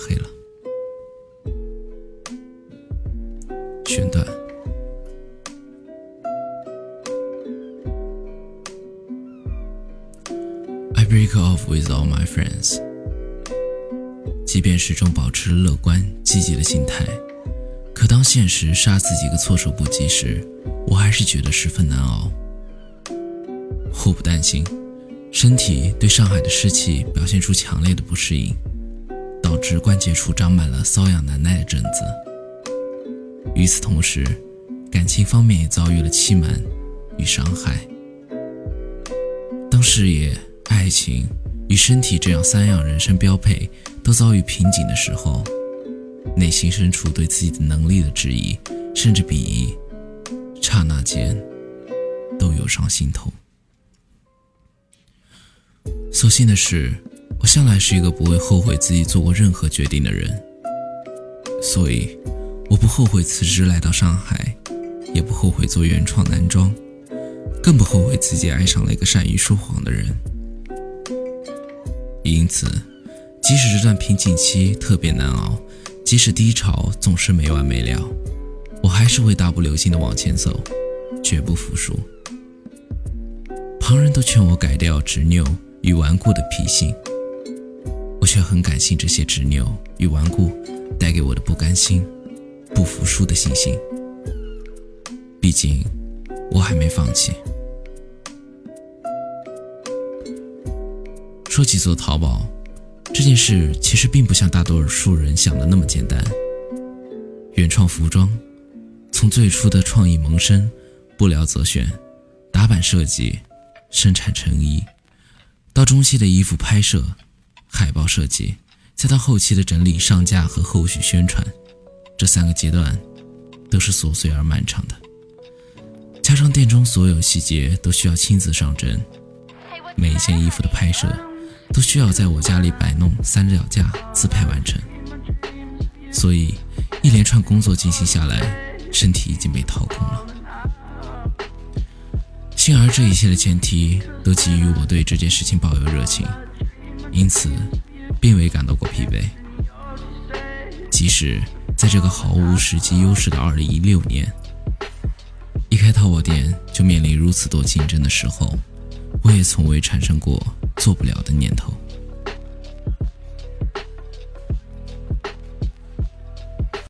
黑了。选段。I break off with all my friends。即便始终保持乐观积极的心态，可当现实杀自己个措手不及时，我还是觉得十分难熬。祸不单行，身体对上海的湿气表现出强烈的不适应，导致关节处长满了瘙痒难耐的疹子。与此同时，感情方面也遭遇了欺瞒与伤害。当事业、爱情与身体这样三样人生标配都遭遇瓶颈的时候，内心深处对自己的能力的质疑，甚至鄙夷，刹那间都涌上心头。所幸的是，我向来是一个不会后悔自己做过任何决定的人，所以我不后悔辞职来到上海，也不后悔做原创男装，更不后悔自己爱上了一个善于说谎的人。因此，即使这段瓶颈期特别难熬，即使低潮总是没完没了，我还是会大步流星的往前走，绝不服输。旁人都劝我改掉执拗。与顽固的脾性，却很感谢这些执拗与顽固带给我的不甘心、不服输的信心。毕竟，我还没放弃。说起做淘宝这件事，其实并不像大多数人想的那么简单。原创服装，从最初的创意萌生、布料择选、打版设计、生产成衣。到中期的衣服拍摄、海报设计，再到后期的整理、上架和后续宣传，这三个阶段都是琐碎而漫长的。加上店中所有细节都需要亲自上阵，每一件衣服的拍摄都需要在我家里摆弄三脚架自拍完成。所以一连串工作进行下来，身体已经被掏空了。幸而这一切的前提都基于我对这件事情抱有热情，因此并未感到过疲惫。即使在这个毫无实际优势的2016年，一开淘宝店就面临如此多竞争的时候，我也从未产生过做不了的念头。